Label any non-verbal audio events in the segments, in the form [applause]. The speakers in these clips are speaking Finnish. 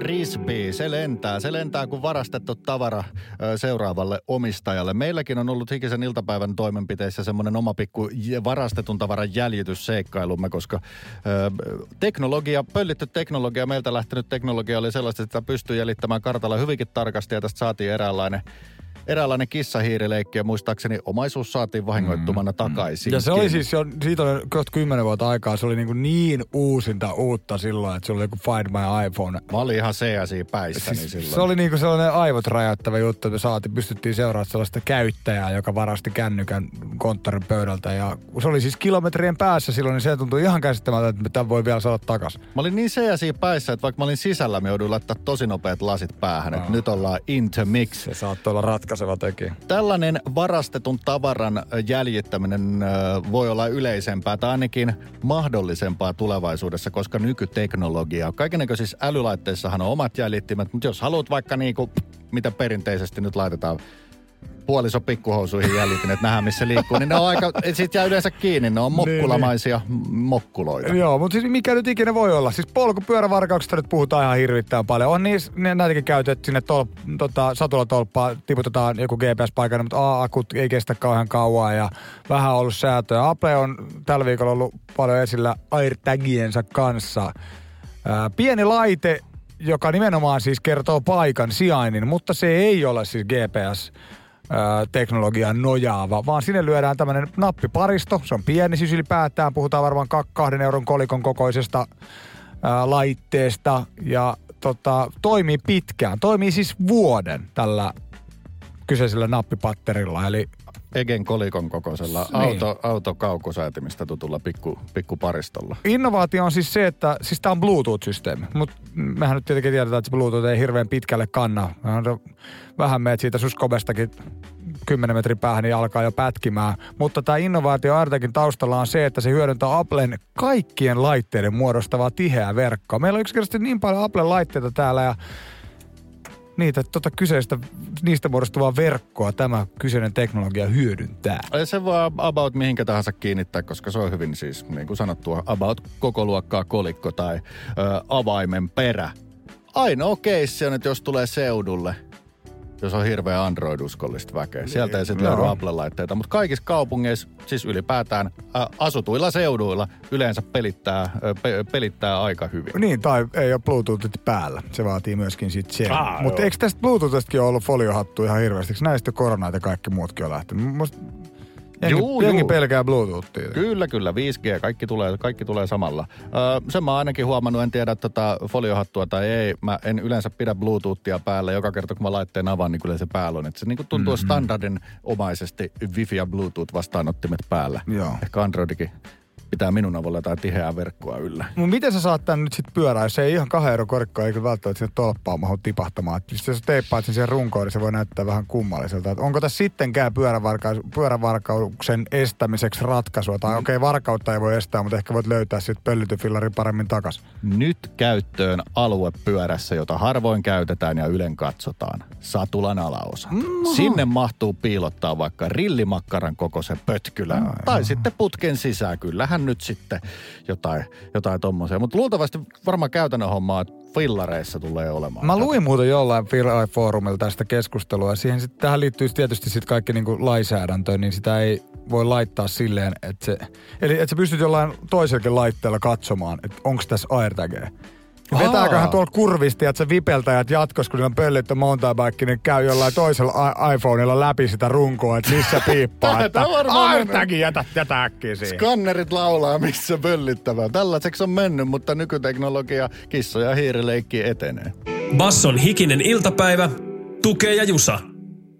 Frisbee, se lentää. Se lentää kuin varastettu tavara seuraavalle omistajalle. Meilläkin on ollut hikisen iltapäivän toimenpiteissä semmoinen oma pikku varastetun tavaran jäljitysseikkailumme, koska ö, teknologia, pöllitty teknologia, meiltä lähtenyt teknologia oli sellaista, että pystyy jäljittämään kartalla hyvinkin tarkasti ja tästä saatiin eräänlainen eräänlainen kissahiirileikki ja muistaakseni omaisuus saatiin vahingoittumana takaisin. Ja se oli siis jo, siitä oli kohta kymmenen vuotta aikaa, se oli niin, kuin niin uusinta uutta silloin, että se oli joku Find My iPhone. Mä olin ihan CSI päissäni Siis silloin. se oli niinku sellainen aivot räjäyttävä juttu, että me saatiin, pystyttiin seuraamaan sellaista käyttäjää, joka varasti kännykän konttorin pöydältä. Ja se oli siis kilometrien päässä silloin, niin se tuntui ihan käsittämättä, että tämän voi vielä saada takas. Mä olin niin CSI päissä, että vaikka mä olin sisällä, mä jouduin laittaa tosi nopeat lasit päähän. Että nyt ollaan into mix. Se saattoi olla ratkaiseva tekijä. Tällainen varastetun tavaran jäljittäminen voi olla yleisempää tai ainakin mahdollisempaa tulevaisuudessa, koska nykyteknologia, kaikennäköisissä älylaitteissahan on omat jäljittimet, mutta jos haluat vaikka niinku, mitä perinteisesti nyt laitetaan puoliso pikkuhousuihin jäljitin, että nähdään missä liikkuu, niin ne on aika, sit jää yleensä kiinni, ne on mokkulamaisia mokkuloita. Joo, mutta siis mikä nyt ikinä voi olla? Siis polkupyörävarkauksista nyt puhutaan ihan hirvittävän paljon. On niissä ne, näitäkin käytetty sinne tol, tota, satulatolppaan, tiputetaan joku GPS-paikalla, mutta A-akut ei kestä kauhean kauan ja vähän ollut säätöä. Apple on tällä viikolla ollut paljon esillä AirTagiensa kanssa. Ää, pieni laite, joka nimenomaan siis kertoo paikan sijainnin, mutta se ei ole siis GPS teknologiaan nojaava, vaan sinne lyödään tämmöinen nappiparisto. Se on pieni siis ylipäätään. Puhutaan varmaan kahden euron kolikon kokoisesta ää, laitteesta ja tota, toimii pitkään. Toimii siis vuoden tällä kyseisellä nappipatterilla. Eli Egen kolikon kokoisella Niin. auto, autokaukosäätimistä tutulla pikku, pikkuparistolla. innovaatio on siis se, että siis tämä on Bluetooth-systeemi, mutta mehän nyt tietenkin tiedetään, että se Bluetooth ei hirveän pitkälle kanna. Vähän, meet siitä suskobestakin 10 metrin päähän, niin alkaa jo pätkimään. Mutta tämä innovaatio Artekin taustalla on se, että se hyödyntää Applen kaikkien laitteiden muodostavaa tiheää verkkoa. Meillä on yksinkertaisesti niin paljon Applen laitteita täällä ja niitä tota kyseistä, niistä muodostuvaa verkkoa tämä kyseinen teknologia hyödyntää. Ei Se voi about mihinkä tahansa kiinnittää, koska se on hyvin siis, niin kuin sanottua, about koko luokkaa kolikko tai ö, avaimen perä. Ainoa keissi on, että jos tulee seudulle, jos on hirveä Android-uskollista väkeä. Sieltä ei sitten Joo. löydy Apple-laitteita, mutta kaikissa kaupungeissa, siis ylipäätään ä, asutuilla seuduilla, yleensä pelittää, pe, pelittää aika hyvin. Niin, tai ei ole Bluetoothit päällä. Se vaatii myöskin sit sen. Ah, Mutta eikö tästä Bluetoothistakin ole ollut foliohattu ihan hirveästi? Eikö näistä koronat ja kaikki muutkin on lähtenyt? Musta jengi, Juu, jengi juu. pelkää Bluetoothia. Kyllä, kyllä. 5G, kaikki tulee, kaikki tulee samalla. Öö, sen mä oon ainakin huomannut, en tiedä tota foliohattua tai ei. Mä en yleensä pidä Bluetoothia päällä. Joka kerta kun mä laitteen avaan, niin kyllä se päällä on. Et se niinku tuntuu mm-hmm. standardin omaisesti Wifi ja Bluetooth vastaanottimet päällä. Joo. Ehkä Androidikin pitää minun avulla jotain tiheää verkkoa yllä. Mutta miten sä saat tän nyt sit pyörää, jos se ei ihan kahden euron korkkoa, eikä välttämättä sinne tolppaan mahu tipahtamaan. Jos sä teippaat sen siihen runkoon, niin se voi näyttää vähän kummalliselta. Et onko tässä sittenkään pyörävarka- pyörävarkauksen estämiseksi ratkaisua? Tai okei, okay, varkautta ei voi estää, mutta ehkä voit löytää sitten pöllytyfillarin paremmin takas. Nyt käyttöön aluepyörässä, jota harvoin käytetään ja ylen katsotaan. Satulan alaosa. Sinne mahtuu piilottaa vaikka rillimakkaran kokoisen pötkylän. tai sitten putken sisään. Kyllähän nyt sitten jotain, jotain tommosia. Mutta luultavasti varmaan käytännön hommaa fillareissa tulee olemaan. Mä luin muuten jollain foorumilla tästä keskustelua. Siihen sit, tähän liittyy tietysti sit kaikki niinku lainsäädäntö, niin sitä ei voi laittaa silleen, että se... Eli että sä pystyt jollain toisellakin laitteella katsomaan, että onko tässä AirTagia. Vetääköhän tuolla kurvisti, että se vipeltäjät jatkos, kun niillä on pöllitty mountainbike, niin käy jollain toisella iPhoneilla läpi sitä runkoa, että missä [laughs] piippaa. että Tää varmaan jätä, jätä äkkiä siihen. Skannerit laulaa, missä pöllittävää. Tällaiseksi on mennyt, mutta nykyteknologia kissa ja hiirileikki etenee. Basson hikinen iltapäivä, tukee ja jusa.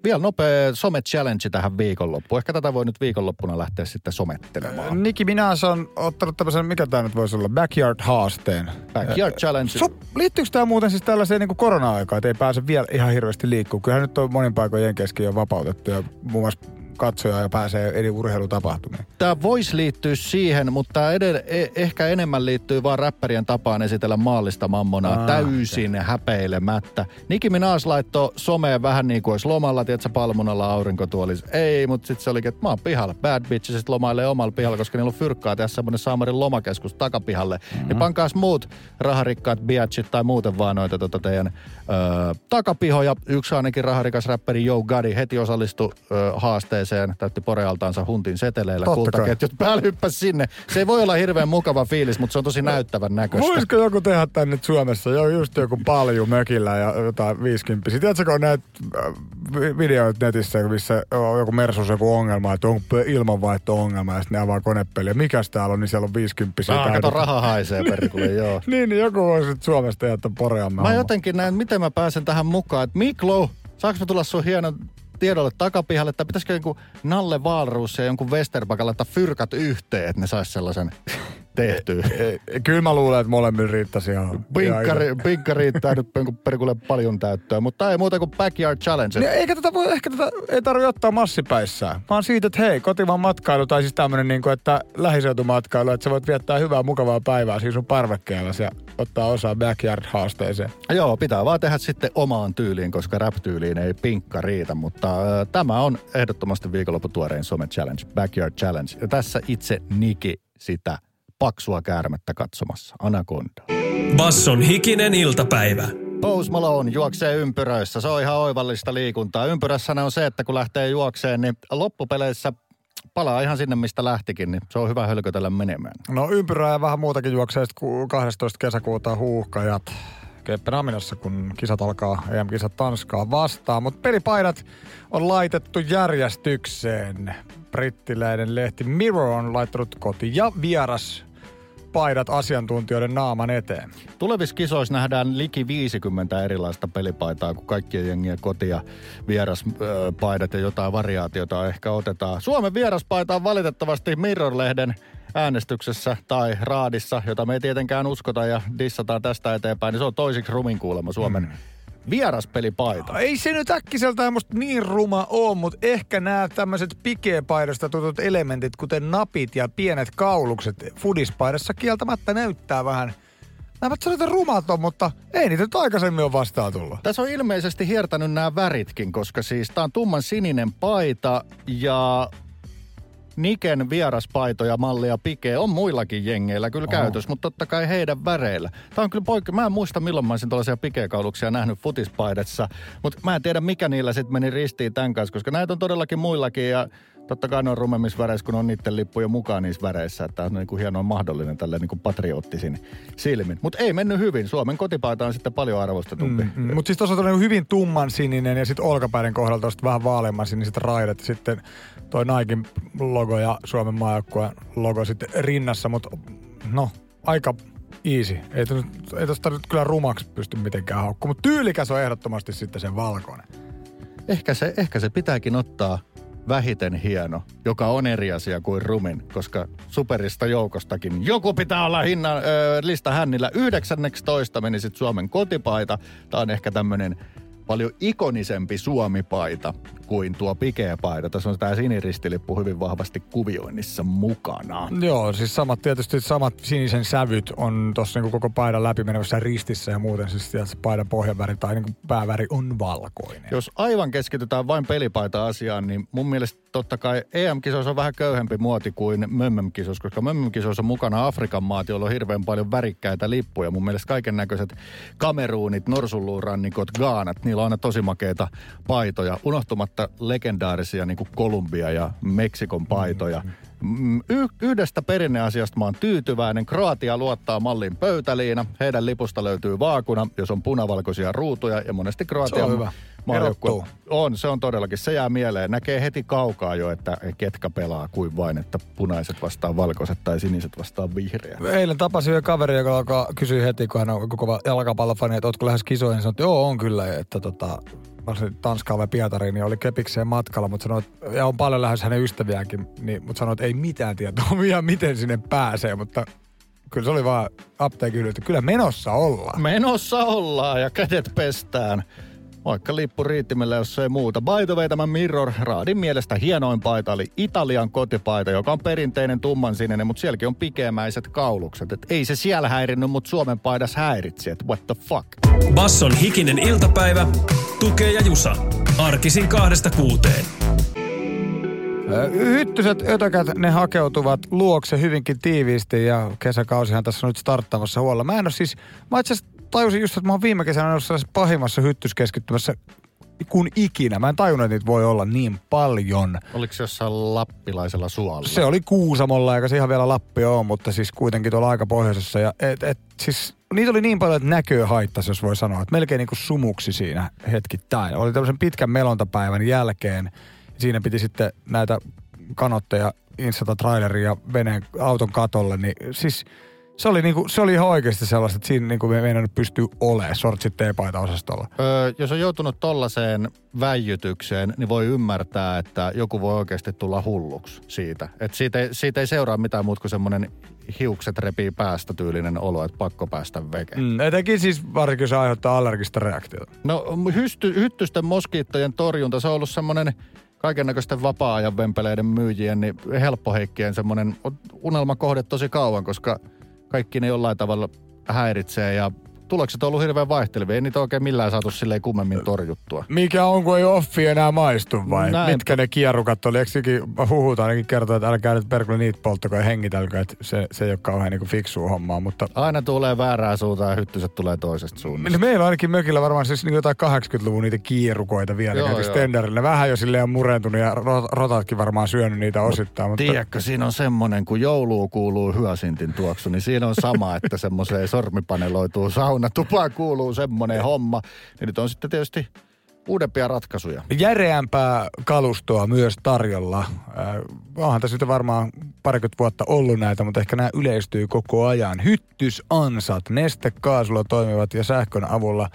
Vielä nopea some-challenge tähän viikonloppuun. Ehkä tätä voi nyt viikonloppuna lähteä sitten somettelemaan. Niki Minaj on ottanut tämmöisen, mikä tämä nyt voisi olla, backyard-haasteen. Backyard challenge. So, liittyykö tämä muuten siis tällaiseen niin korona-aikaan, että ei pääse vielä ihan hirveästi liikkuu? Kyllähän nyt on monin paikoin jenkeskin jo vapautettu ja muun muassa katsojaa ja pääsee eri urheilutapahtumiin. Tämä voisi liittyä siihen, mutta edell- e- ehkä enemmän liittyy vaan räppärien tapaan esitellä maallista mammonaa Ah, täysin häpeilemättä. Nicki Minaj laittoi someen vähän niin kuin olisi lomalla, tiedätkö, palmunalla aurinkotuolissa. Ei, mutta sitten se olikin, että mä oon pihalla. Bad bitches sit lomailee omalla pihalla, koska niillä on fyrkkaa tehdä semmoinen Saamarin lomakeskus takapihalle. Mm-hmm. Niin pankaas muut raharikkaat biatchit tai muuten vaan noita tota teidän ö, takapihoja. Yksi ainakin raharikas räppäri Joe Gaddy heti osallistui ö, haasteeseen, täytti porealtaansa huntin seteleillä. Totta kai. Kultaketjut päällä hyppäsi sinne. Se ei voi olla hirveän mukava fiilis, mutta se on tosi näyttävän näköistä. Voisiko joku tehdä tänne nyt Suomessa? Jo just joku palju mökillä ja jotain 50. Tiedätkö, kun näitä äh, vi- videoita netissä, missä on joku Mersus joku ongelma, että on ilmanvaihto-ongelma ja sitten ne avaa konepeliä. Mikäs täällä on, niin siellä on 50 Ah, kato, raha haisee perkule, joo. Niin, niin joku voisi Suomesta tehdä tämän poreamme. Mä jotenkin näen, miten mä pääsen tähän mukaan. Että Miklo, saanko mä tulla sun hienon tiedolle takapihalle, että pitäisikö jonkun Nalle Wahlroos ja jonkun Westerbakan laittaa fyrkat yhteen, että ne sais sellaisen tehtyä. Kyllä mä luulen, että molemmilla riittäisi ihan... Pinkka riittää nyt perkulle paljon täyttöä, mutta ei muuta kuin Backyard Challenge. Niin, eikä tätä voi, ehkä tätä ei tarvitse ottaa massipäissään, vaan siitä, että hei, kotimaan matkailu tai siis tämmöinen, niin kuin, että lähiseutumatkailu, että sä voit viettää hyvää, mukavaa päivää siinä sun parvekkeella ja ottaa osaa backyard-haasteeseen. Joo, pitää vaan tehdä sitten omaan tyyliin, koska rap-tyyliin ei pinkka riitä, mutta äh, tämä on ehdottomasti viikonlopputuorein Some Challenge, Backyard Challenge. Ja tässä itse Niki sitä paksua käärmettä katsomassa, Anaconda. Basson hikinen iltapäivä. Post Malone juoksee ympyröissä. Se on ihan oivallista liikuntaa. Ympyrässä on se, että kun lähtee juokseen, niin loppupeleissä palaa ihan sinne, mistä lähtikin, niin se on hyvä hölkötellä menemään. No ympyrää ja vähän muutakin juoksee sit ku- 12. kesäkuuta huuhkajat Kööpenhaminassa, kun kisat alkaa, EM-kisat Tanskaa vastaan. Mutta pelipaidat on laitettu järjestykseen. Brittiläinen lehti Mirror on laittanut koti ja vieras paidat asiantuntijoiden naaman eteen. Tulevissa kisoissa nähdään liki 50 erilaista pelipaitaa, kun kaikkien jengiä koti- ja vieraspaidat ja jotain variaatiota ehkä otetaan. Suomen vieraspaita on valitettavasti Mirror-lehden äänestyksessä tai raadissa, jota me ei tietenkään uskota ja dissataan tästä eteenpäin, niin se on toisiksi rumin kuulemma Suomen mm. Vieraspelipaita. Ei se nyt äkkiseltään musta niin ruma oo, mutta ehkä nämä tämmöiset pikeepaidasta tutut elementit, kuten napit ja pienet kaulukset fudispaidassa kieltämättä näyttää vähän Nämä sanotaan rumaton, mutta ei niitä nyt aikaisemmin ole vastaan tullut. Tässä on ilmeisesti hiertänyt nämä väritkin, koska siis tämä on tumman sininen paita ja Niken vieraspaito ja mallia Pike on muillakin jengeillä kyllä käytössä, mutta totta kai heidän väreillä. Tämä on kyllä poikki. Mä en muista milloin mä olisin tällaisia pikekauluksia nähnyt futispaidassa, mutta mä en tiedä mikä niillä sitten meni ristiin tämän kanssa, koska näitä on todellakin muillakin ja totta kai ne on rumemmissa väreissä, kun on niiden lippuja mukaan niissä väreissä, että on niin kuin hienoa mahdollinen tälle niin kuin patriottisin silmin. Mutta ei mennyt hyvin. Suomen kotipaita on sitten paljon arvostetumpi. Mm, Mm, mutta siis tuossa on hyvin tumman sininen ja sitten olkapäiden kohdalla tuosta vähän vaaleamman siniset raidat sitten toi Naikin logo ja Suomen maajoukkueen logo sitten rinnassa, mutta no aika easy. Ei, ei tosta nyt kyllä rumaksi pysty mitenkään haukkumaan, mutta tyylikäs on ehdottomasti sitten se valkoinen. Ehkä se, ehkä se pitääkin ottaa vähiten hieno, joka on eri asia kuin rumin, koska superista joukostakin joku pitää olla hinnan ö, lista hännillä. 19 meni sitten Suomen kotipaita. Tämä on ehkä tämmöinen paljon ikonisempi Suomi-paita kuin tuo pikeä-paita. Tässä on tämä siniristilippu hyvin vahvasti kuvioinnissa mukana. Joo, siis samat, tietysti samat sinisen sävyt on tuossa niinku koko paidan läpimenevässä ristissä ja muuten siis sieltä se paidan pohjaväri tai niinku pääväri on valkoinen. Jos aivan keskitytään vain pelipaita-asiaan, niin mun mielestä totta kai EM-kisoissa on vähän köyhempi muoti kuin MM-kisoissa, koska MM-kisoissa on mukana Afrikan maat, joilla on hirveän paljon värikkäitä lippuja. Mun mielestä kaiken näköiset kameruunit, norsunluurannikot, gaanat, niillä on aina tosi makeita paitoja, unohtumatta legendaarisia niin kuin Kolumbia ja Meksikon paitoja. Mm, Y- yhdestä perinneasiasta mä oon tyytyväinen. Kroatia luottaa mallin pöytäliina. Heidän lipusta löytyy vaakuna, jos on punavalkoisia ruutuja ja monesti Kroatia on hyvä. maajoukkue-. On, se on todellakin. Se jää mieleen. Näkee heti kaukaa jo, että ketkä pelaa kuin vain, että punaiset vastaan valkoiset tai siniset vastaan vihreät. Eilen tapasin yhden kaveri, joka alkaa kysyä heti, kun hän on koko jalkapallofani, että ootko lähes kisoihin. Sanoin, että joo, on kyllä. Että tota, mä olisin Tanskaan vai Pietariin, niin oli kepikseen matkalla, mutta sanoi, ja on paljon lähes hänen ystäviäänkin, niin, mutta sanoi, että ei mitään tietoa [laughs] vielä, miten sinne pääsee, mutta kyllä se oli vaan apteekin kyllä menossa ollaan. Menossa ollaan ja kädet pestään. Vaikka lippu riittimellä, jos ei muuta. By the way, tämä Mirror Raadin mielestä hienoin paita oli Italian kotipaita, joka on perinteinen tummansininen, mutta sielläkin on pikemäiset kaulukset. Et ei se siellä häirinnyt, mutta Suomen paidas häiritsi. Et what the fuck? Basson hikinen iltapäivä, tukee ja jusa. Arkisin kahdesta kuuteen. Hyttyset ötökät, ne hakeutuvat luokse hyvinkin tiiviisti ja kesäkausihan tässä on nyt starttaamassa huolella. Mä en ole siis, mä itse asiassa tajusin just, että mä oon viime kesänä ollut sellaisessa pahimmassa hyttyskeskittymässä kuin ikinä. Mä en tajunnut, että niitä voi olla niin paljon. Oliko se jossain lappilaisella suolla? Se oli Kuusamolla, eikä se ihan vielä Lappi ole, mutta siis kuitenkin tuolla aika pohjoisessa. Ja et, et, siis, niitä oli niin paljon, että näköä haittasi, jos voi sanoa. Että melkein niin kuin sumuksi siinä hetkittäin. Oli tämmöisen pitkän melontapäivän jälkeen. Siinä piti sitten näitä kanotteja instata trailerin ja veneen auton katolle. Niin siis se oli, niinku, se oli ihan oikeasti sellaista, että siinä niinku me meidän pystyy olemaan sortsit teepaita osastolla. Öö, jos on joutunut tollaiseen väijytykseen, niin voi ymmärtää, että joku voi oikeasti tulla hulluksi siitä. Et siitä, ei, siitä ei seuraa mitään muuta kuin semmoinen hiukset repii päästä tyylinen olo, että pakko päästä veke. Mm. Mm, etenkin siis varsinkin se aiheuttaa allergista reaktiota. No hysty, hyttysten moskiittojen torjunta, se on ollut semmoinen kaiken näköisten vapaa-ajan vempeleiden myyjien, niin helppoheikkien semmoinen unelmakohde tosi kauan, koska kaikki ne jollain tavalla häiritsee ja tulokset on ollut hirveän vaihtelevia. Ei niitä oikein millään saatu silleen kummemmin torjuttua. Mikä on, kun ei offi enää maistu vai? Näin. Mitkä ne kierukat oli? Eikö sekin huhutaan ainakin kertoa, että älkää nyt perkele niitä polttako ja hengitelkö, että se, se ei ole kauhean niin fiksua hommaa, mutta Aina tulee väärää suuntaan ja hyttyset tulee toisesta suunnasta. Niin meillä on ainakin mökillä varmaan siis niin jotain 80-luvun niitä kierukoita vielä Joo, joo. stendarilla. Ne vähän jo silleen on murentunut ja rot- rotatkin varmaan syönyt niitä osittain. Mutta Tiedätkö, siinä on semmoinen, kun jouluun kuuluu hyasintin tuoksu, niin siinä on sama, että semmoiseen sormipaneloituu saunatupaan kuuluu semmoinen homma. Ja nyt on sitten tietysti uudempia ratkaisuja. järeämpää kalustoa myös tarjolla. Äh, onhan tässä nyt varmaan parikymmentä vuotta ollut näitä, mutta ehkä nämä yleistyy koko ajan. Hyttysansat, nestekaasulla toimivat ja sähkön avulla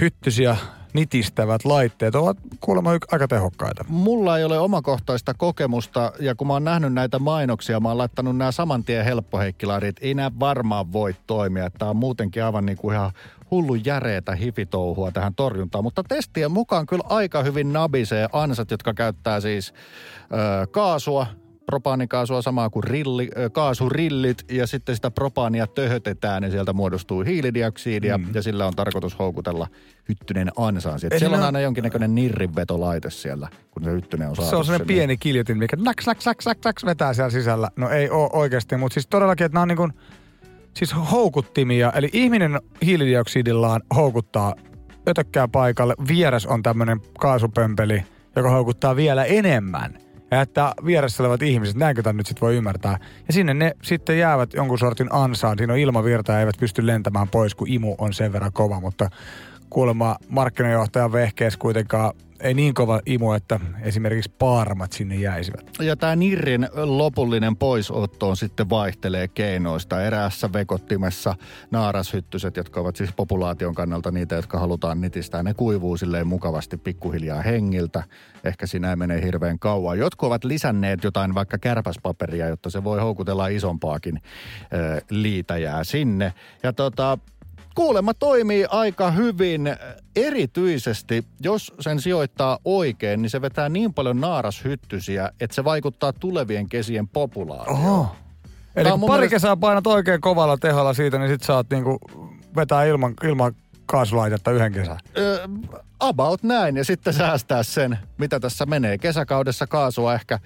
hyttysiä nitistävät laitteet ovat kuulemma aika tehokkaita. Mulla ei ole omakohtaista kokemusta, ja kun mä oon nähnyt näitä mainoksia, mä oon laittanut nämä saman tien helppoheikkilaarit. Ei nämä varmaan voi toimia. Tämä on muutenkin aivan niin kuin ihan hullu järeetä hifitouhua tähän torjuntaan. Mutta testien mukaan kyllä aika hyvin nabisee ansat, jotka käyttää siis ö, kaasua, propaanikaasua samaa kuin rilli, kaasurillit ja sitten sitä propaania töhötetään ja sieltä muodostuu hiilidioksidia mm. ja sillä on tarkoitus houkutella hyttynen ansaan. Siellä, on on- aina jonkinnäköinen nirrinvetolaite siellä, kun se hyttynen on saatu Se on sellainen sinne. pieni kiljotin, mikä naks, naks, naks, naks, naks vetää siellä sisällä. No ei oo oikeasti, mutta siis todellakin, että nämä on niin kuin, siis houkuttimia. Eli ihminen hiilidioksidillaan houkuttaa ötökkää paikalle. Vieres on tämmöinen kaasupömpeli, joka houkuttaa vielä enemmän. Ja että vieressä olevat ihmiset, näinkö tämän nyt sitten voi ymmärtää. Ja sinne ne sitten jäävät jonkun sortin ansaan. Siinä on ilmavirta ja eivät pysty lentämään pois, kun imu on sen verran kova. Mutta kuulemma markkinajohtajan vehkeessä kuitenkaan ei niin kova imu, että esimerkiksi paarmat sinne jäisivät. Ja tämä Nirrin lopullinen poisotto on sitten vaihtelee keinoista. Eräässä vekottimessa naarashyttyset, jotka ovat siis populaation kannalta niitä, jotka halutaan nitistää, ne kuivuu silleen mukavasti pikkuhiljaa hengiltä. Ehkä siinä ei mene hirveän kauan. Jotkut ovat lisänneet jotain vaikka kärpäspaperia, jotta se voi houkutella isompaakin ö, liitäjää sinne. Ja tota, kuulemma toimii aika hyvin. Erityisesti, jos sen sijoittaa oikein, niin se vetää niin paljon naarashyttysiä, että se vaikuttaa tulevien kesien populaatioon. Oho. Eli kun pari mielestä- kesää painat oikein kovalla teholla siitä, niin sit saat niinku vetää ilman, ilman kaasulaitetta yhden kesän. Ö, about näin, ja sitten säästää sen, mitä tässä menee. Kesäkaudessa kaasua ehkä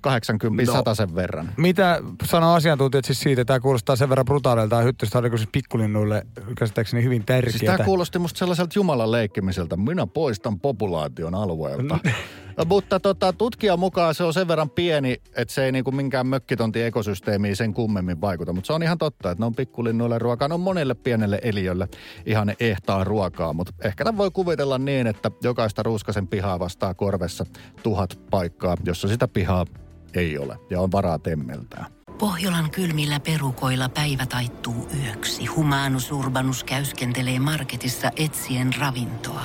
80 No. sen verran. Mitä sanoo asiantuntijat siis siitä, tämä kuulostaa sen verran brutaalilta ja hyttystä oliko siis pikkulinnuille käsittääkseni hyvin Siis tärkeää. tämä kuulosti musta sellaiselta Jumalan leikkimiseltä. Minä poistan populaation alueelta. [laughs] Mutta tota, tutkijan mukaan se on sen verran pieni, että se ei niinku minkään mökkitonti ekosysteemiin sen kummemmin vaikuta. Mutta se on ihan totta, että ne on pikkulinnuille ruokaa. Ne on monelle pienelle eliölle ihan ehtaa ruokaa. Mutta ehkä tämän voi kuvitella niin, että jokaista ruuskasen pihaa vastaa korvessa tuhat paikkaa, jossa sitä pihaa ei ole ja on varaa temmeltää. Pohjolan kylmillä perukoilla päivä taittuu yöksi. Humanus Urbanus käyskentelee marketissa etsien ravintoa.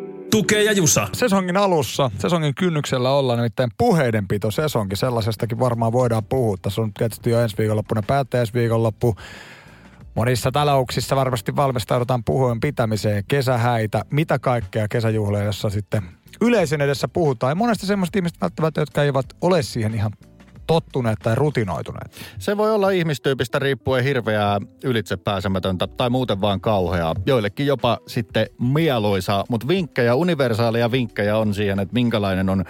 tukee ja jusa. Sesongin alussa, sesongin kynnyksellä ollaan nimittäin puheidenpito sesonkin. Sellaisestakin varmaan voidaan puhua. Tässä on tietysti jo ensi viikonloppuna päättäjäisviikonloppu. Monissa talouksissa varmasti valmistaudutaan puheen pitämiseen, kesähäitä, mitä kaikkea kesäjuhlia, jossa sitten yleisön edessä puhutaan. Ja monesti semmoista ihmistä välttämättä, jotka eivät ole siihen ihan tottuneet tai rutinoituneet. Se voi olla ihmistyypistä riippuen hirveää ylitsepääsemätöntä tai muuten vaan kauheaa. Joillekin jopa sitten mieluisaa, mutta vinkkejä, universaaleja vinkkejä on siihen, että minkälainen on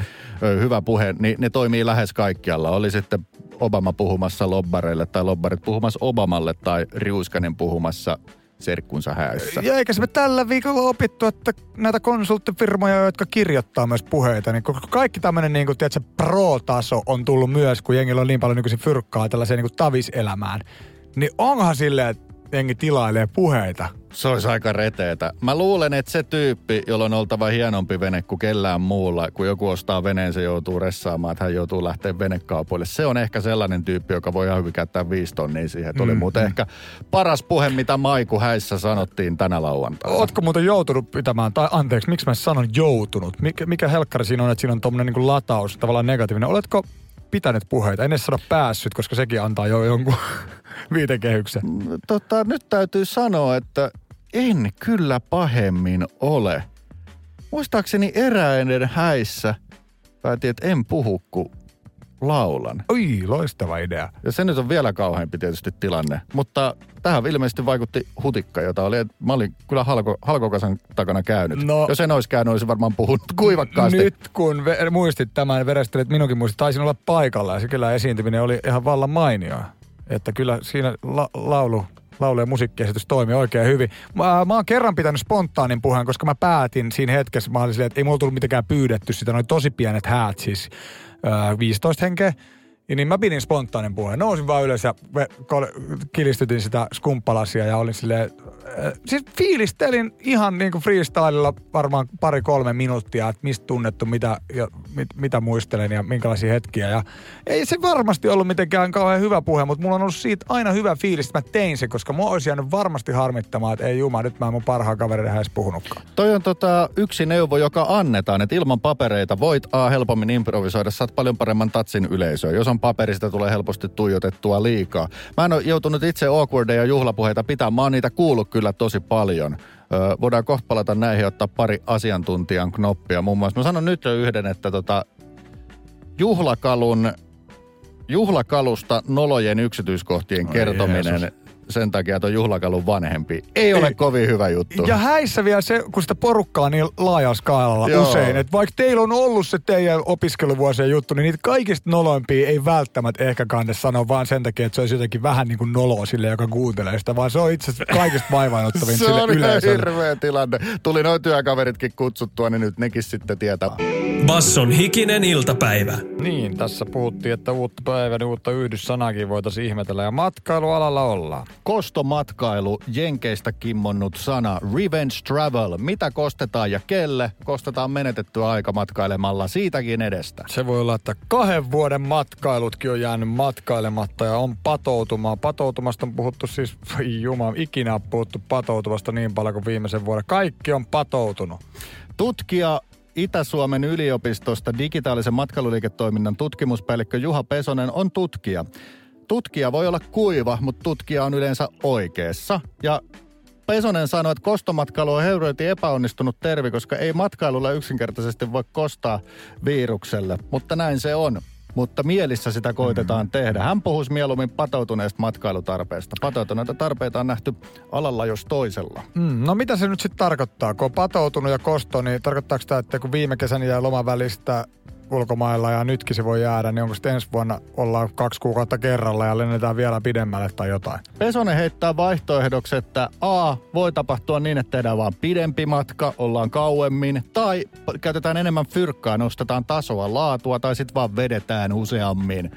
hyvä puhe, niin ne toimii lähes kaikkialla. Oli sitten Obama puhumassa lobbareille tai lobbarit puhumassa Obamalle tai Riuskanen puhumassa serkkunsa häissä. Ja eikä se me tällä viikolla opittu, että näitä konsulttifirmoja, jotka kirjoittaa myös puheita, niin kaikki tämmöinen niin kuin, pro-taso on tullut myös, kun jengillä on niin paljon nykyisin fyrkkaa tällaiseen niin kuin taviselämään. Niin onhan silleen, että jengi tilailee puheita. Se olisi aika reteetä. Mä luulen, että se tyyppi, jolla on oltava hienompi vene kuin kellään muulla, kun joku ostaa veneen, se joutuu ressaamaan, että hän joutuu lähteä venekaupoille. Se on ehkä sellainen tyyppi, joka voi ihan hyvin käyttää viisi tonnia siihen. Että oli muuten ehkä paras puhe, mitä Maiku häissä sanottiin tänä lauantaina. Ootko muuten joutunut pitämään, tai anteeksi, miksi mä sanon joutunut? Mikä, mikä helkkari siinä on, että siinä on tommonen niin lataus, tavallaan negatiivinen. Oletko pitänyt puheita? En edes sano päässyt, koska sekin antaa jo jonkun [laughs] viitekehyksen. Tota, nyt täytyy sanoa, että en kyllä pahemmin ole. Muistaakseni eräinen häissä päätin, että en puhu, kun laulan. Oi, loistava idea. Ja se nyt on vielä kauheampi tietysti tilanne. Mutta tähän ilmeisesti vaikutti hutikka, jota oli, että mä olin kyllä halko, halkokasan takana käynyt. No. Jos en olisi käynyt, olisin varmaan puhunut [laughs] kuivakkaasti. Nyt kun ve- muistit tämän, verestelet minunkin muistit, taisin olla paikalla ja se kyllä esiintyminen oli ihan vallan mainioa. Että kyllä siinä la- laulu, laulu- ja musiikkiesitys toimi oikein hyvin. Mä, mä oon kerran pitänyt spontaanin puheen, koska mä päätin siinä hetkessä, mä olin silleen, että ei mulla tullut mitenkään pyydetty sitä, noin tosi pienet häät siis, äh, 15 henkeä. Ja niin mä pidin spontaanin puheen. Nousin vaan ylös ja kilistytin sitä skumppalasia ja olin silleen, äh, siis fiilistelin ihan niin kuin freestylella varmaan pari-kolme minuuttia, että mistä tunnettu, mitä, ja, mit, mitä muistelen ja minkälaisia hetkiä. Ja ei se varmasti ollut mitenkään kauhean hyvä puhe, mutta mulla on ollut siitä aina hyvä fiilis, että mä tein sen, koska mua olisi jäänyt varmasti harmittamaan, että ei juma, nyt mä en mun parhaan kaverin edes puhunutkaan. Toi on tota yksi neuvo, joka annetaan, että ilman papereita voit A helpommin improvisoida, saat paljon paremman tatsin yleisöön. Jos on paperi, sitä tulee helposti tuijotettua liikaa. Mä en ole joutunut itse awkwardeja juhlapuheita pitämään, mä oon niitä kuullut kyllä tosi paljon. Öö, voidaan kohta palata näihin ja ottaa pari asiantuntijan knoppia. Muun muassa mä sanon nyt jo yhden, että tota, juhlakalun, juhlakalusta nolojen yksityiskohtien kertominen Jeesus. Sen takia, että on juhlakalun vanhempi. Ei ole Ei. kovin hyvä juttu. Ja häissä vielä se, kun sitä porukkaa niin laajalla skaalalla Joo. usein, että vaikka teillä on ollut se teidän opiskeluvuosien juttu, niin niitä kaikista noloimpia ei välttämättä ehkä kanne sanoa vaan sen takia, että se olisi jotenkin vähän niin kuin noloa sille, joka kuuntelee sitä, vaan se on itse asiassa kaikista vaivaanottavin [laughs] Se sille on yleisölle. hirveä tilanne. Tuli noin työkaveritkin kutsuttua, niin nyt nekin sitten tietää. Basson hikinen iltapäivä. Niin, tässä puhuttiin, että uutta päivän uutta yhdyssanakin voitaisiin ihmetellä ja matkailualalla ollaan. Kostomatkailu, Jenkeistä kimmonnut sana, revenge travel. Mitä kostetaan ja kelle? Kostetaan menetettyä aika matkailemalla siitäkin edestä. Se voi olla, että kahden vuoden matkailutkin on jäänyt matkailematta ja on patoutumaan. Patoutumasta on puhuttu siis, voi jumala, ikinä on puhuttu patoutumasta niin paljon kuin viimeisen vuoden. Kaikki on patoutunut. Tutkija Itä-Suomen yliopistosta digitaalisen matkailuliiketoiminnan tutkimuspäällikkö Juha Pesonen on tutkija. Tutkija voi olla kuiva, mutta tutkija on yleensä oikeassa. Ja Pesonen sanoi, että kostomatkailu on heuroiti epäonnistunut tervi, koska ei matkailulla yksinkertaisesti voi kostaa virukselle. Mutta näin se on. Mutta mielissä sitä koitetaan mm. tehdä. Hän puhuisi mieluummin patoutuneesta matkailutarpeesta. Patoutuneita tarpeita on nähty alalla jos toisella. Mm, no mitä se nyt sitten tarkoittaa? Kun on patoutunut ja kosto, niin tarkoittaako tämä, että kun viime kesän ja loman välistä ulkomailla ja nytkin se voi jäädä, niin onko sitten ensi vuonna ollaan kaksi kuukautta kerralla ja lennetään vielä pidemmälle tai jotain? Pesonen heittää vaihtoehdoksi, että A, voi tapahtua niin, että tehdään vaan pidempi matka, ollaan kauemmin, tai käytetään enemmän fyrkkaa, nostetaan tasoa, laatua, tai sitten vaan vedetään useammin.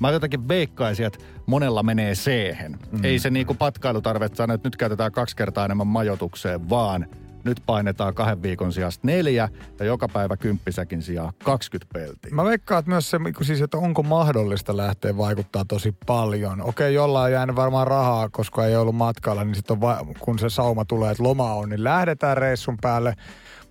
Mä jotenkin veikkaisin, että monella menee c mm. Ei se niinku patkailutarvetta sano, että nyt käytetään kaksi kertaa enemmän majoitukseen, vaan nyt painetaan kahden viikon sijasta neljä ja joka päivä kymppisäkin sijaan 20 peltiä. Mä veikkaan, että myös se, siis, että onko mahdollista lähteä vaikuttaa tosi paljon. Okei, jollain on jäänyt varmaan rahaa, koska ei ollut matkalla, niin sitten kun se sauma tulee, että loma on, niin lähdetään reissun päälle –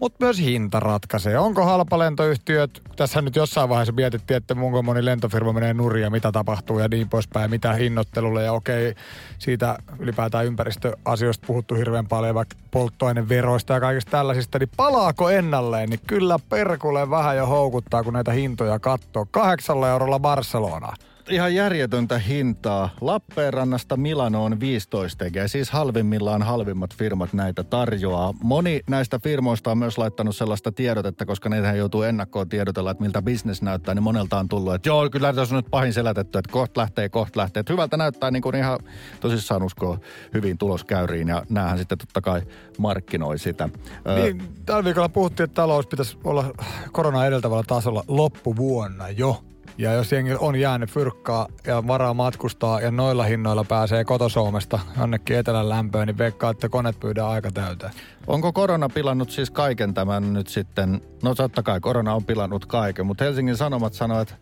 mutta myös hinta ratkaisee. Onko halpalentoyhtiöt, tässä nyt jossain vaiheessa mietittiin, että munko moni lentofirma menee nurin ja mitä tapahtuu ja niin poispäin, mitä hinnoittelulle ja okei, siitä ylipäätään ympäristöasioista puhuttu hirveän paljon, vaikka polttoaineveroista ja kaikista tällaisista, niin palaako ennalleen, niin kyllä perkulle vähän jo houkuttaa, kun näitä hintoja katsoo. Kahdeksalla eurolla Barcelona ihan järjetöntä hintaa. Lappeenrannasta Milanoon 15 tekee, siis halvimmillaan halvimmat firmat näitä tarjoaa. Moni näistä firmoista on myös laittanut sellaista tiedotetta, koska nehän joutuu ennakkoon tiedotella, että miltä bisnes näyttää, niin monelta on tullut, että joo, kyllä tässä on nyt pahin selätetty, että kohta lähtee, kohta lähtee. Että hyvältä näyttää niin kuin ihan tosissaan uskoo hyvin tuloskäyriin ja näähän sitten totta kai markkinoi sitä. Niin, tällä viikolla puhuttiin, että talous pitäisi olla korona edeltävällä tasolla loppuvuonna jo. Ja jos jengi on jäänyt fyrkkaa ja varaa matkustaa ja noilla hinnoilla pääsee kotosoumesta jonnekin etelän lämpöön, niin veikkaa, että koneet pyydään aika täyteen. Onko korona pilannut siis kaiken tämän nyt sitten? No totta kai korona on pilannut kaiken, mutta Helsingin Sanomat sanoo, että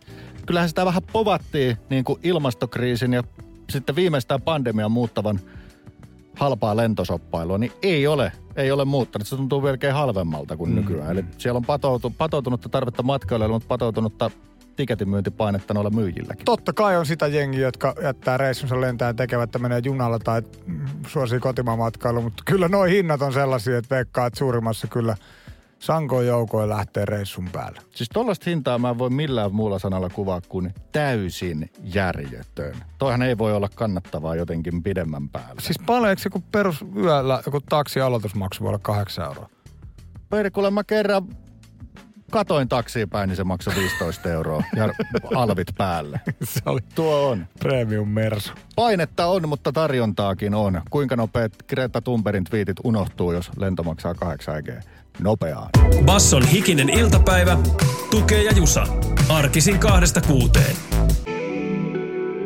kyllähän sitä vähän povattiin niin kuin ilmastokriisin ja sitten viimeistään pandemian muuttavan halpaa lentosoppailua, niin ei ole, ei ole muuttanut. Se tuntuu melkein halvemmalta kuin mm. nykyään. Eli siellä on patoutu, patoutunutta tarvetta matkailijoille, mutta patoutunutta tiketin myyntipainetta noilla myyjilläkin. Totta kai on sitä jengiä, jotka jättää reissunsa lentää ja tekevät, että menee junalla tai suosii kotimaan matkailu, mutta kyllä nuo hinnat on sellaisia, että veikkaa, että suurimmassa kyllä sankoin joukoin lähtee reissun päälle. Siis tollaista hintaa mä en voi millään muulla sanalla kuvaa kuin täysin järjetön. Toihan ei voi olla kannattavaa jotenkin pidemmän päällä. Siis paljon, eikö kun perus yöllä joku taksi aloitusmaksu voi olla kahdeksan euroa? Perkulle mä kerran katoin taksiin päin, niin se maksoi 15 euroa ja alvit päälle. [laughs] se oli Tuo on. Premium Mersu. Painetta on, mutta tarjontaakin on. Kuinka nopeat Greta Thunbergin twiitit unohtuu, jos lento maksaa 8 G? Nopeaan. Basson hikinen iltapäivä. Tukee ja Jusa. Arkisin kahdesta kuuteen.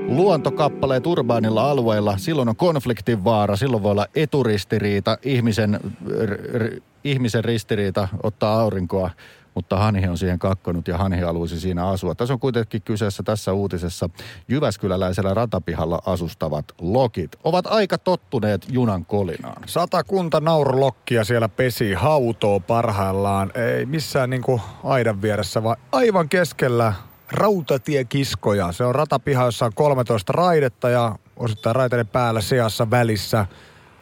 Luontokappaleet urbaanilla alueilla, silloin on konfliktin vaara, silloin voi olla eturistiriita, ihmisen, r, r, ihmisen ristiriita ottaa aurinkoa mutta Hanhi on siihen kakkonut ja Hanhi haluaisi siinä asua. Tässä on kuitenkin kyseessä tässä uutisessa Jyväskyläläisellä ratapihalla asustavat lokit. Ovat aika tottuneet junan kolinaan. Satakunta naurulokkia siellä pesi hautoo parhaillaan. Ei missään niinku aidan vieressä, vaan aivan keskellä rautatiekiskoja. Se on ratapiha, jossa on 13 raidetta ja osittain raiteiden päällä seassa välissä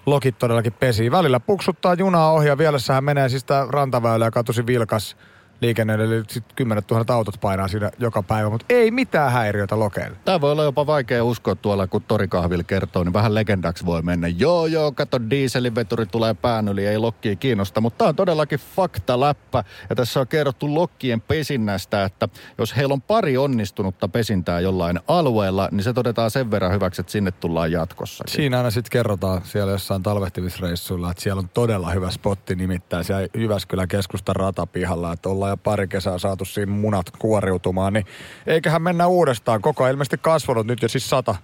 lokit todellakin pesi. Välillä puksuttaa junaa ohi ja vielässähän menee siis tämä rantaväylä, joka on tosi vilkas liikenne, eli sitten kymmenet tuhannet autot painaa siinä joka päivä, mutta ei mitään häiriötä lokeille. Tämä voi olla jopa vaikea uskoa tuolla, kun torikahvil kertoo, niin vähän legendaksi voi mennä. Joo, joo, kato, dieselinveturi tulee pään yli, ei lokkia kiinnosta, mutta tämä on todellakin fakta läppä. Ja tässä on kerrottu lokkien pesinnästä, että jos heillä on pari onnistunutta pesintää jollain alueella, niin se todetaan sen verran hyväksi, että sinne tullaan jatkossa. Siinä aina sitten kerrotaan siellä jossain talvehtimisreissuilla, että siellä on todella hyvä spotti nimittäin siellä Jyväskylän keskustan ratapihalla, että ollaan ollaan jo pari kesää saatu siinä munat kuoriutumaan, niin eiköhän mennä uudestaan. Koko ajan ilmeisesti kasvanut nyt jo siis sata,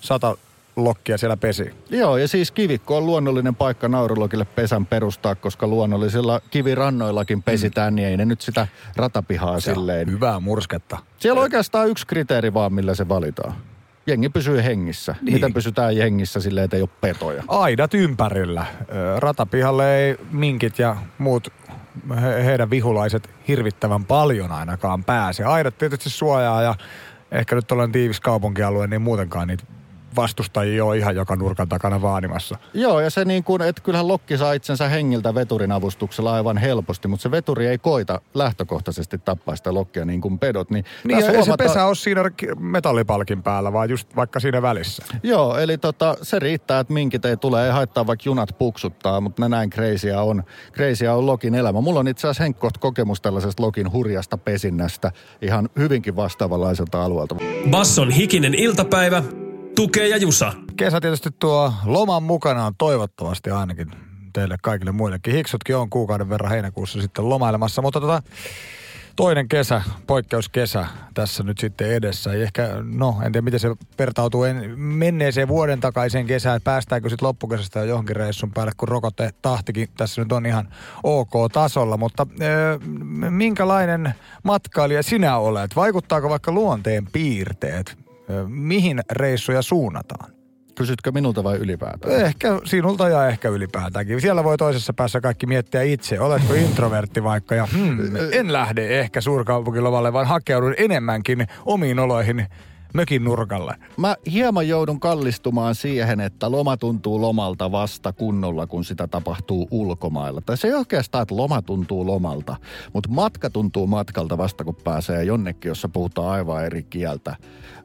sata lokkia siellä pesi. Joo, ja siis kivikko on luonnollinen paikka naurulokille pesän perustaa, koska luonnollisilla kivirannoillakin pesitään, mm. niin ei ne nyt sitä ratapihaa se silleen. Hyvää mursketta. Siellä on oikeastaan yksi kriteeri vaan, millä se valitaan. Jengi pysyy hengissä. Niin. Miten pysytään hengissä silleen, että ei ole petoja? Aidat ympärillä. Ratapihalle ei minkit ja muut he, heidän vihulaiset hirvittävän paljon ainakaan pääse. Aidat tietysti suojaa ja ehkä nyt olen tiivis kaupunkialue, niin muutenkaan niitä vastustajia ole ihan joka nurkan takana vaanimassa. Joo, ja se niin kuin, että kyllähän Lokki saa itsensä hengiltä veturin avustuksella aivan helposti, mutta se veturi ei koita lähtökohtaisesti tappaa sitä Lokkia niin kuin pedot. Niin, Niin, tässä ei se huomata- pesä ole siinä ki- metallipalkin päällä, vaan just vaikka siinä välissä. Joo, eli tota, se riittää, että minkit ei tule, ei haittaa vaikka junat puksuttaa, mutta näin kreisiä on, kreisiä on Lokin elämä. Mulla on itse asiassa Henkko kokemus tällaisesta Lokin hurjasta pesinnästä ihan hyvinkin vastaavanlaiselta alueelta. Basson hikinen iltapäivä, tukee ja jusa. Kesä tietysti tuo loman mukanaan toivottavasti ainakin teille kaikille muillekin. Hiksutkin on kuukauden verran heinäkuussa sitten lomailemassa, mutta tota, toinen kesä, poikkeuskesä tässä nyt sitten edessä. Ei ehkä, no en tiedä miten se vertautuu en, menneeseen vuoden takaiseen kesään. että Päästäänkö sitten loppukesästä jo johonkin reissun päälle, kun rokote tahtikin tässä nyt on ihan ok tasolla. Mutta ö, minkälainen matkailija sinä olet? Vaikuttaako vaikka luonteen piirteet? Mihin reissuja suunnataan? Kysytkö minulta vai ylipäätään? Ehkä sinulta ja ehkä ylipäätäänkin. Siellä voi toisessa päässä kaikki miettiä itse. Oletko introvertti vaikka ja hmm, en lähde ehkä suurkaupunkilomalle, vaan hakeudun enemmänkin omiin oloihin mökin nurkalle. Mä hieman joudun kallistumaan siihen, että loma tuntuu lomalta vasta kunnolla, kun sitä tapahtuu ulkomailla. Tai se ei oikeastaan, että loma tuntuu lomalta, mutta matka tuntuu matkalta vasta, kun pääsee jonnekin, jossa puhutaan aivan eri kieltä.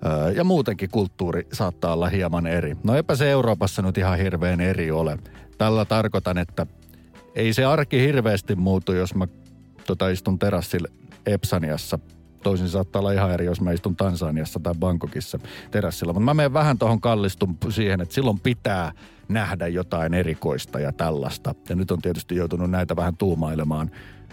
Öö, ja muutenkin kulttuuri saattaa olla hieman eri. No eipä se Euroopassa nyt ihan hirveän eri ole. Tällä tarkoitan, että ei se arki hirveästi muutu, jos mä tota, istun terassilla Epsaniassa toisin saattaa olla ihan eri, jos mä istun Tansaniassa tai Bangkokissa terassilla. Mutta mä menen vähän tuohon kallistun siihen, että silloin pitää nähdä jotain erikoista ja tällaista. Ja nyt on tietysti joutunut näitä vähän tuumailemaan,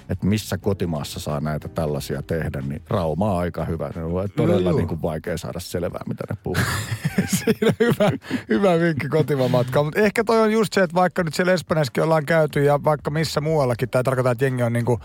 että missä kotimaassa saa näitä tällaisia tehdä, niin Rauma on aika hyvä. Ne on todella joo. niin kuin vaikea saada selvää, mitä ne puhuu. [laughs] Siinä hyvä, hyvä vinkki kotimamatkaan. Mutta ehkä toi on just se, että vaikka nyt siellä Espanjassakin ollaan käyty ja vaikka missä muuallakin, tai tarkoittaa, että jengi on niinku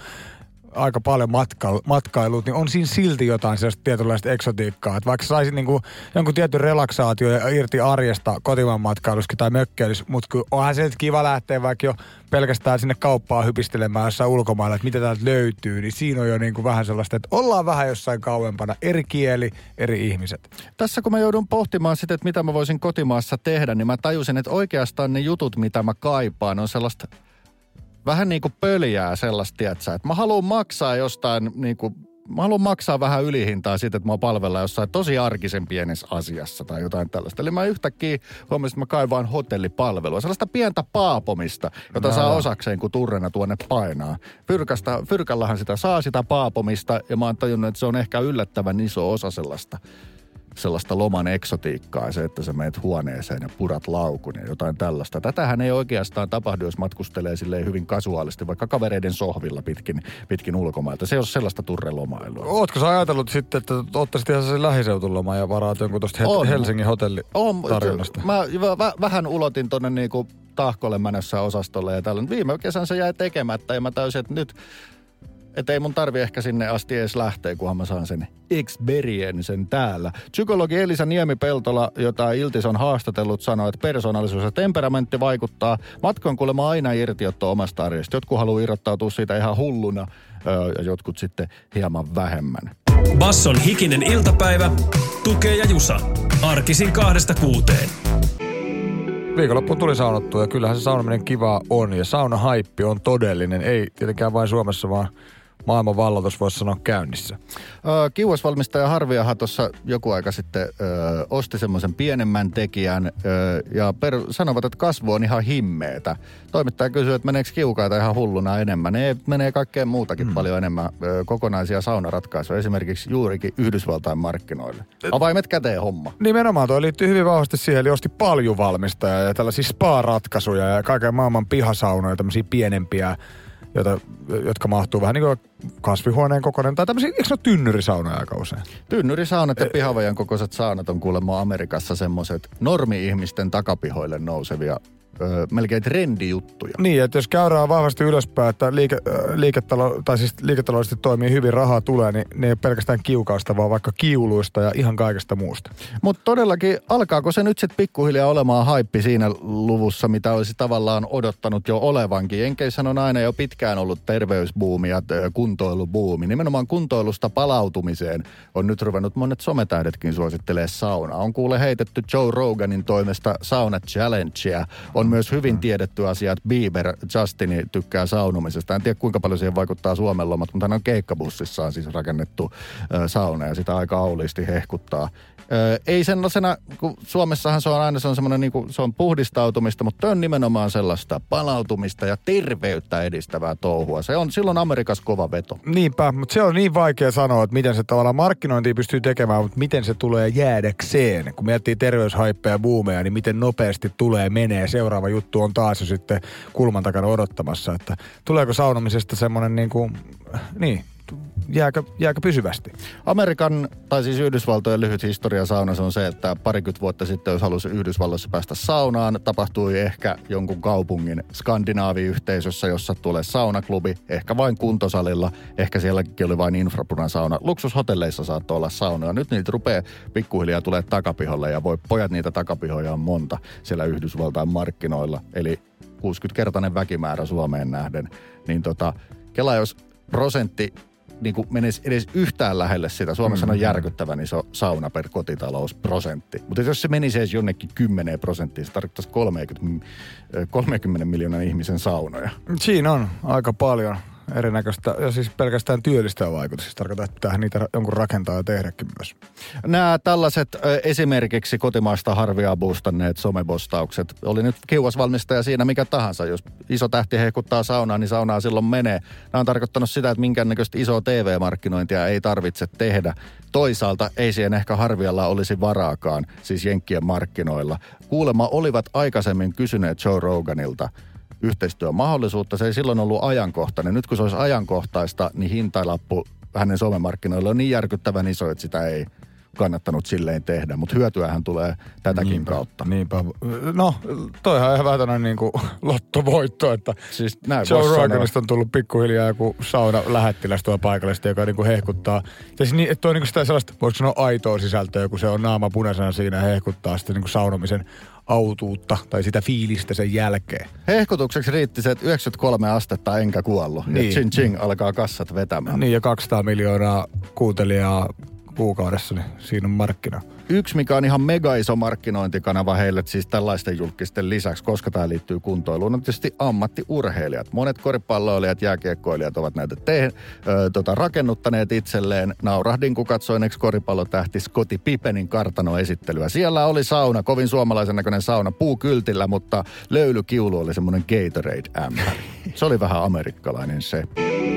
aika paljon matka, matkailut, niin on siinä silti jotain sellaista tietynlaista eksotiikkaa. Että vaikka saisit niinku jonkun tietyn relaksaatio ja irti arjesta kotimaan matkailuskin tai mökkeilys, mutta onhan se kiva lähteä vaikka jo pelkästään sinne kauppaan hypistelemään jossain ulkomailla, että mitä täältä löytyy, niin siinä on jo niinku vähän sellaista, että ollaan vähän jossain kauempana. Eri kieli, eri ihmiset. Tässä kun mä joudun pohtimaan sitä, että mitä mä voisin kotimaassa tehdä, niin mä tajusin, että oikeastaan ne jutut, mitä mä kaipaan, on sellaista vähän niin kuin pöljää sellaista, tietsä, että mä haluan maksaa jostain niin kuin, mä haluan maksaa vähän ylihintaa siitä, että mä palvellaan jossain tosi arkisen pienessä asiassa tai jotain tällaista. Eli mä yhtäkkiä huomasin, että mä kaivaan hotellipalvelua, sellaista pientä paapomista, jota saa osakseen, kun turrena tuonne painaa. Fyrkasta, fyrkallahan sitä saa sitä paapomista ja mä oon tajunnut, että se on ehkä yllättävän iso osa sellaista sellaista loman eksotiikkaa, se, että sä meet huoneeseen ja purat laukun ja jotain tällaista. Tätähän ei oikeastaan tapahdu, jos matkustelee silleen hyvin kasuaalisti, vaikka kavereiden sohvilla pitkin, pitkin ulkomailta. Se ei ole sellaista turrelomailua. Ootko sä ajatellut sitten, että ottaisit ihan sen lähiseutuloma ja varaat jonkun tuosta On. Helsingin hotelli On, tarjonnasta? mä vä, vähän ulotin tonne niinku tahkolle menossa osastolle ja tällä. Viime kesän se jäi tekemättä ja mä täysin, että nyt että ei mun tarvi ehkä sinne asti edes lähteä, kunhan mä saan sen experiencen täällä. Psykologi Elisa Niemi-Peltola, jota Iltis on haastatellut, sanoi, että persoonallisuus ja temperamentti vaikuttaa. Matka on kuulemma aina irtiotto omasta arjesta. Jotkut haluaa irrottautua siitä ihan hulluna öö, ja jotkut sitten hieman vähemmän. Basson hikinen iltapäivä, tukee ja jusa. Arkisin kahdesta kuuteen. Viikonloppuun tuli saunottua ja kyllähän se saunominen kivaa on ja saunahaippi on todellinen. Ei tietenkään vain Suomessa, vaan maailman vallatus voisi sanoa käynnissä. Kiuasvalmistaja Harviahan tuossa joku aika sitten ö, osti semmoisen pienemmän tekijän ö, ja per, sanovat, että kasvu on ihan himmeetä. Toimittaja kysyy, että meneekö kiukaita ihan hulluna enemmän. Ne menee kaikkeen muutakin mm. paljon enemmän ö, kokonaisia saunaratkaisuja, esimerkiksi juurikin Yhdysvaltain markkinoille. Avaimet käteen homma. Nimenomaan toi liittyy hyvin vahvasti siihen, eli osti paljuvalmistajaa ja tällaisia spa-ratkaisuja ja kaiken maailman pihasaunoja, tämmöisiä pienempiä, joita, jotka mahtuu vähän niin kuin kasvihuoneen kokoinen, tai tämmöisiä, eikö ne ole tynnyrisaunoja aika usein? Tynnyrisaunat ja pihavajan kokoiset saunat on kuulemma Amerikassa semmoiset normi-ihmisten takapihoille nousevia ö, melkein trendijuttuja. Niin, että jos käydään vahvasti ylöspäin, että liike, liiketalo, tai siis liiketaloudellisesti toimii hyvin, rahaa tulee, niin ne ei ole pelkästään kiukausta, vaan vaikka kiuluista ja ihan kaikesta muusta. Mutta todellakin, alkaako se nyt sitten pikkuhiljaa olemaan haippi siinä luvussa, mitä olisi tavallaan odottanut jo olevankin? Jenkeissä on aina jo pitkään ollut terveysbuumi ja kuntoilubuumi. Nimenomaan kuntoilusta palautumiseen on nyt ruvennut monet sometähdetkin suosittelee saunaa. On kuule heitetty Joe Roganin toimesta sauna challengea. On myös hyvin tiedetty asia, että Bieber, Justini tykkää saunomisesta. En tiedä kuinka paljon siihen vaikuttaa Suomen lomat, mutta hän on keikkabussissaan siis rakennettu ö, sauna ja sitä aika auliisti hehkuttaa. Ö, ei sellaisena, kun Suomessahan se on aina se on semmoinen, niin kuin, se on puhdistautumista, mutta on nimenomaan sellaista palautumista ja terveyttä edistävää touhua. Se on silloin Amerikassa kova veto. Niinpä, mutta se on niin vaikea sanoa, että miten se tavallaan markkinointia pystyy tekemään, mutta miten se tulee jäädäkseen. Kun miettii terveyshaippeja ja buumeja, niin miten nopeasti tulee, menee. Seuraava juttu on taas jo sitten kulman takana odottamassa, että tuleeko saunomisesta semmoinen niin kuin, niin, jääkö, jääkö pysyvästi? Amerikan, tai siis Yhdysvaltojen lyhyt historia saunassa on se, että parikymmentä vuotta sitten, jos halusi Yhdysvalloissa päästä saunaan, tapahtui ehkä jonkun kaupungin skandinaaviyhteisössä, jossa tulee saunaklubi, ehkä vain kuntosalilla, ehkä sielläkin oli vain infrapunan sauna. Luksushotelleissa saattoi olla saunoja. Nyt niitä rupeaa pikkuhiljaa tulee takapiholle ja voi pojat niitä takapihoja on monta siellä Yhdysvaltain markkinoilla. Eli 60-kertainen väkimäärä Suomeen nähden. Niin tota, Kela jos prosentti niin kuin menisi edes yhtään lähelle sitä. Suomessa mm. on järkyttävän iso sauna per kotitalousprosentti. Mutta jos se menisi edes jonnekin 10 prosenttia, se tarkoittaisi 30, 30 miljoonan ihmisen saunoja. Siinä on aika paljon erinäköistä, ja siis pelkästään työllistävä vaikutus. Siis tarkoittaa, että pitää niitä jonkun rakentaa ja tehdäkin myös. Nämä tällaiset esimerkiksi kotimaista harvia boostanneet somebostaukset. Oli nyt kiuas valmistaja siinä mikä tahansa. Jos iso tähti hehkuttaa saunaa, niin saunaa silloin menee. Nämä on tarkoittanut sitä, että minkäännäköistä isoa TV-markkinointia ei tarvitse tehdä. Toisaalta ei siihen ehkä harvialla olisi varaakaan, siis Jenkkien markkinoilla. Kuulemma olivat aikaisemmin kysyneet Joe Roganilta yhteistyömahdollisuutta. Se ei silloin ollut ajankohtainen. Nyt kun se olisi ajankohtaista, niin hintalappu hänen somemarkkinoilla on niin järkyttävän iso, että sitä ei kannattanut silleen tehdä. Mutta hyötyähän tulee tätäkin Niinpä, kautta. Niinpä. No, toihan on ihan vähän tämmöinen niin kuin lottovoitto, että Siis näin Joe. Roganista on tullut pikkuhiljaa joku sauna lähettiläs tuolla paikallisesti, joka niinku hehkuttaa. Ja siis niin, että on niinku sitä sellaista, voiko sanoa aitoa sisältöä, kun se on naama punaisena siinä hehkuttaa sitten niinku saunomisen autuutta tai sitä fiilistä sen jälkeen. Hehkutukseksi riitti se, että 93 astetta enkä kuollut. Niin. Niin. Ja ching ching alkaa kassat vetämään. Niin ja 200 miljoonaa kuuntelijaa kuukaudessa, niin siinä on markkina. Yksi, mikä on ihan mega iso markkinointikanava heille, siis tällaisten julkisten lisäksi, koska tämä liittyy kuntoiluun, on tietysti ammattiurheilijat. Monet koripalloilijat, jääkiekkoilijat ovat näitä te, ö, tota, rakennuttaneet itselleen. Naurahdin, kun katsoin ex-koripallotähti Scotty Pippenin kartanoesittelyä. Siellä oli sauna, kovin suomalaisen näköinen sauna, puukyltillä, mutta löylykiulu oli semmoinen Gatorade-ämpäri. Se oli vähän amerikkalainen se.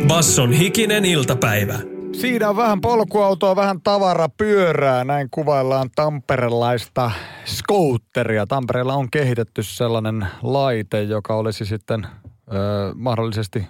Basson hikinen iltapäivä. Siinä on vähän polkuautoa, vähän tavarapyörää. Näin kuvaillaan tamperelaista skoutteria. Tampereella on kehitetty sellainen laite, joka olisi sitten ö, mahdollisesti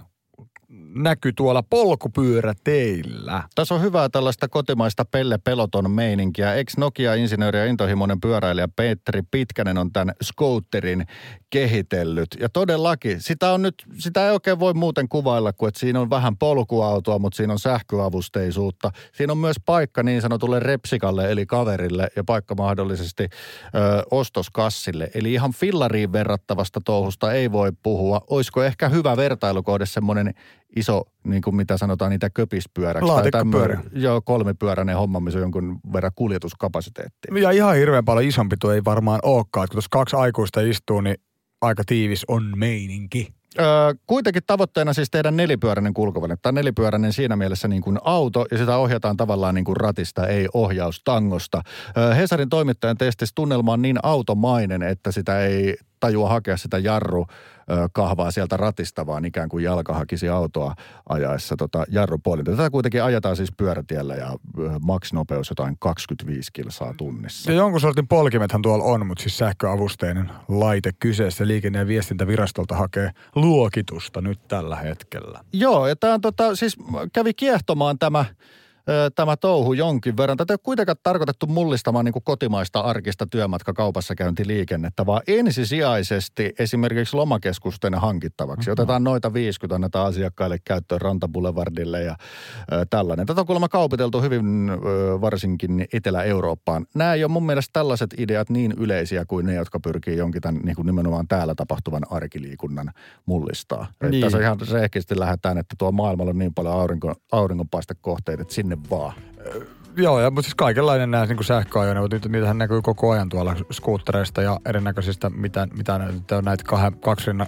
näky tuolla polkupyöräteillä. Tässä on hyvää tällaista kotimaista Pelle Peloton meininkiä. Ex-Nokia-insinööri ja intohimoinen pyöräilijä Petteri Pitkänen on tämän skoutterin kehitellyt. Ja todellakin, sitä, on nyt, sitä ei oikein voi muuten kuvailla kuin, että siinä on vähän polkuautoa, mutta siinä on sähköavusteisuutta. Siinä on myös paikka niin sanotulle repsikalle, eli kaverille, ja paikka mahdollisesti ö, ostoskassille. Eli ihan fillariin verrattavasta touhusta ei voi puhua. Olisiko ehkä hyvä vertailukohde semmoinen iso, niin kuin mitä sanotaan, niitä köpispyöräksi. Laatikkopyörä. Joo, kolmipyöräinen homma, missä on jonkun verran kuljetuskapasiteettia. Ja ihan hirveän paljon isompi tuo ei varmaan olekaan. Että kun tuossa kaksi aikuista istuu, niin aika tiivis on meininki. Öö, kuitenkin tavoitteena siis tehdä nelipyöräinen kulkuväline. Tämä nelipyöräinen siinä mielessä niin kuin auto ja sitä ohjataan tavallaan niin kuin ratista, ei ohjaustangosta. Öö, Hesarin toimittajan testissä tunnelma on niin automainen, että sitä ei tajua hakea sitä jarru kahvaa sieltä ratista, vaan ikään kuin jalka hakisi autoa ajaessa tota jarrupuolinta. Tätä kuitenkin ajetaan siis pyörätiellä ja maksinopeus jotain 25 kilsaa tunnissa. Ja jonkun sortin polkimethan tuolla on, mutta siis sähköavusteinen laite kyseessä. Liikenne- ja viestintävirastolta hakee luokitusta nyt tällä hetkellä. Joo, ja tämä on tota, siis kävi kiehtomaan tämä tämä touhu jonkin verran. Tätä ei ole kuitenkaan tarkoitettu mullistamaan niin kuin kotimaista arkista työmatka kaupassa käyntiliikennettä, vaan ensisijaisesti esimerkiksi lomakeskusten hankittavaksi. Mm-hmm. Otetaan noita 50, annetaan asiakkaille käyttöön Rantaboulevardille ja ö, tällainen. Tätä on kuulemma kaupiteltu hyvin ö, varsinkin Etelä-Eurooppaan. Nämä ei ole mun mielestä tällaiset ideat niin yleisiä kuin ne, jotka pyrkii jonkin tämän niin kuin nimenomaan täällä tapahtuvan arkiliikunnan mullistaa. Niin. Tässä ihan rehkisesti lähdetään, että tuo maailmalla on niin paljon aurinko, auringonpaistekohteita, että sinne vaan. Joo, ja, mutta siis kaikenlainen nämä niin sähköajoneuvot, nyt niitähän näkyy koko ajan tuolla skuuttereista ja erinäköisistä, mitä, mitä näitä on näitä kahden, kaksi rinna,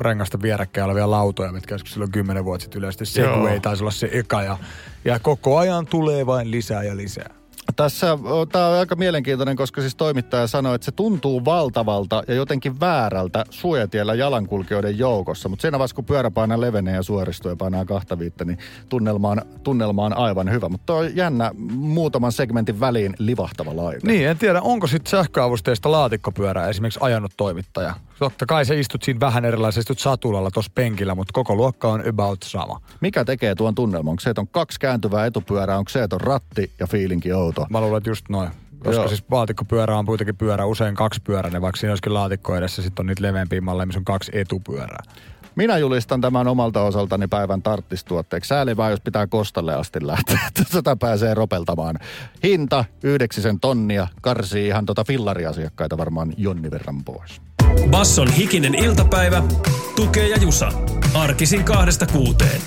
rengasta vierekkäin olevia lautoja, mitkä joskus silloin kymmenen vuotta sitten yleisesti Segway taisi olla se eka ja, ja koko ajan tulee vain lisää ja lisää. Tässä tämä on aika mielenkiintoinen, koska siis toimittaja sanoi, että se tuntuu valtavalta ja jotenkin väärältä suojatiellä jalankulkijoiden joukossa. Mutta siinä vaiheessa, kun pyöräpaina levenee ja suoristuu ja painaa kahta viittä, niin tunnelma on, tunnelma on aivan hyvä. Mutta on jännä muutaman segmentin väliin livahtava laite. Niin, en tiedä, onko sitten sähköavusteista laatikkopyörää esimerkiksi ajanut toimittaja. Totta kai se istut siinä vähän erilaisesti, satulalla tuossa penkillä, mutta koko luokka on about sama. Mikä tekee tuon tunnelman? Onko se, että on kaksi kääntyvää etupyörää, onko se, että on ratti ja fiilinki outo? Mä luulen, että just noin. Koska Joo. siis laatikkopyörä on kuitenkin pyörä, usein kaksi pyöräinen, vaikka siinä olisikin laatikko edessä, sitten on niitä leveämpiä malleja, missä on kaksi etupyörää. Minä julistan tämän omalta osaltani päivän tarttistuotteeksi. Sääli vaan, jos pitää kostalle asti lähteä. Tätä pääsee ropeltamaan. Hinta yhdeksisen tonnia. Karsii ihan tota fillariasiakkaita varmaan jonni verran pois. Basson hikinen iltapäivä, tukee ja jusa. Arkisin kahdesta kuuteen.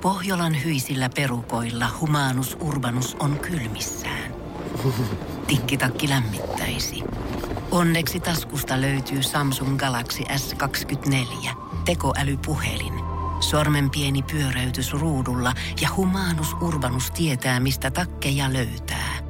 Pohjolan hyisillä perukoilla humanus urbanus on kylmissään. Tikkitakki lämmittäisi. Onneksi taskusta löytyy Samsung Galaxy S24. Tekoälypuhelin. Sormen pieni pyöräytys ruudulla ja humanus urbanus tietää, mistä takkeja löytää.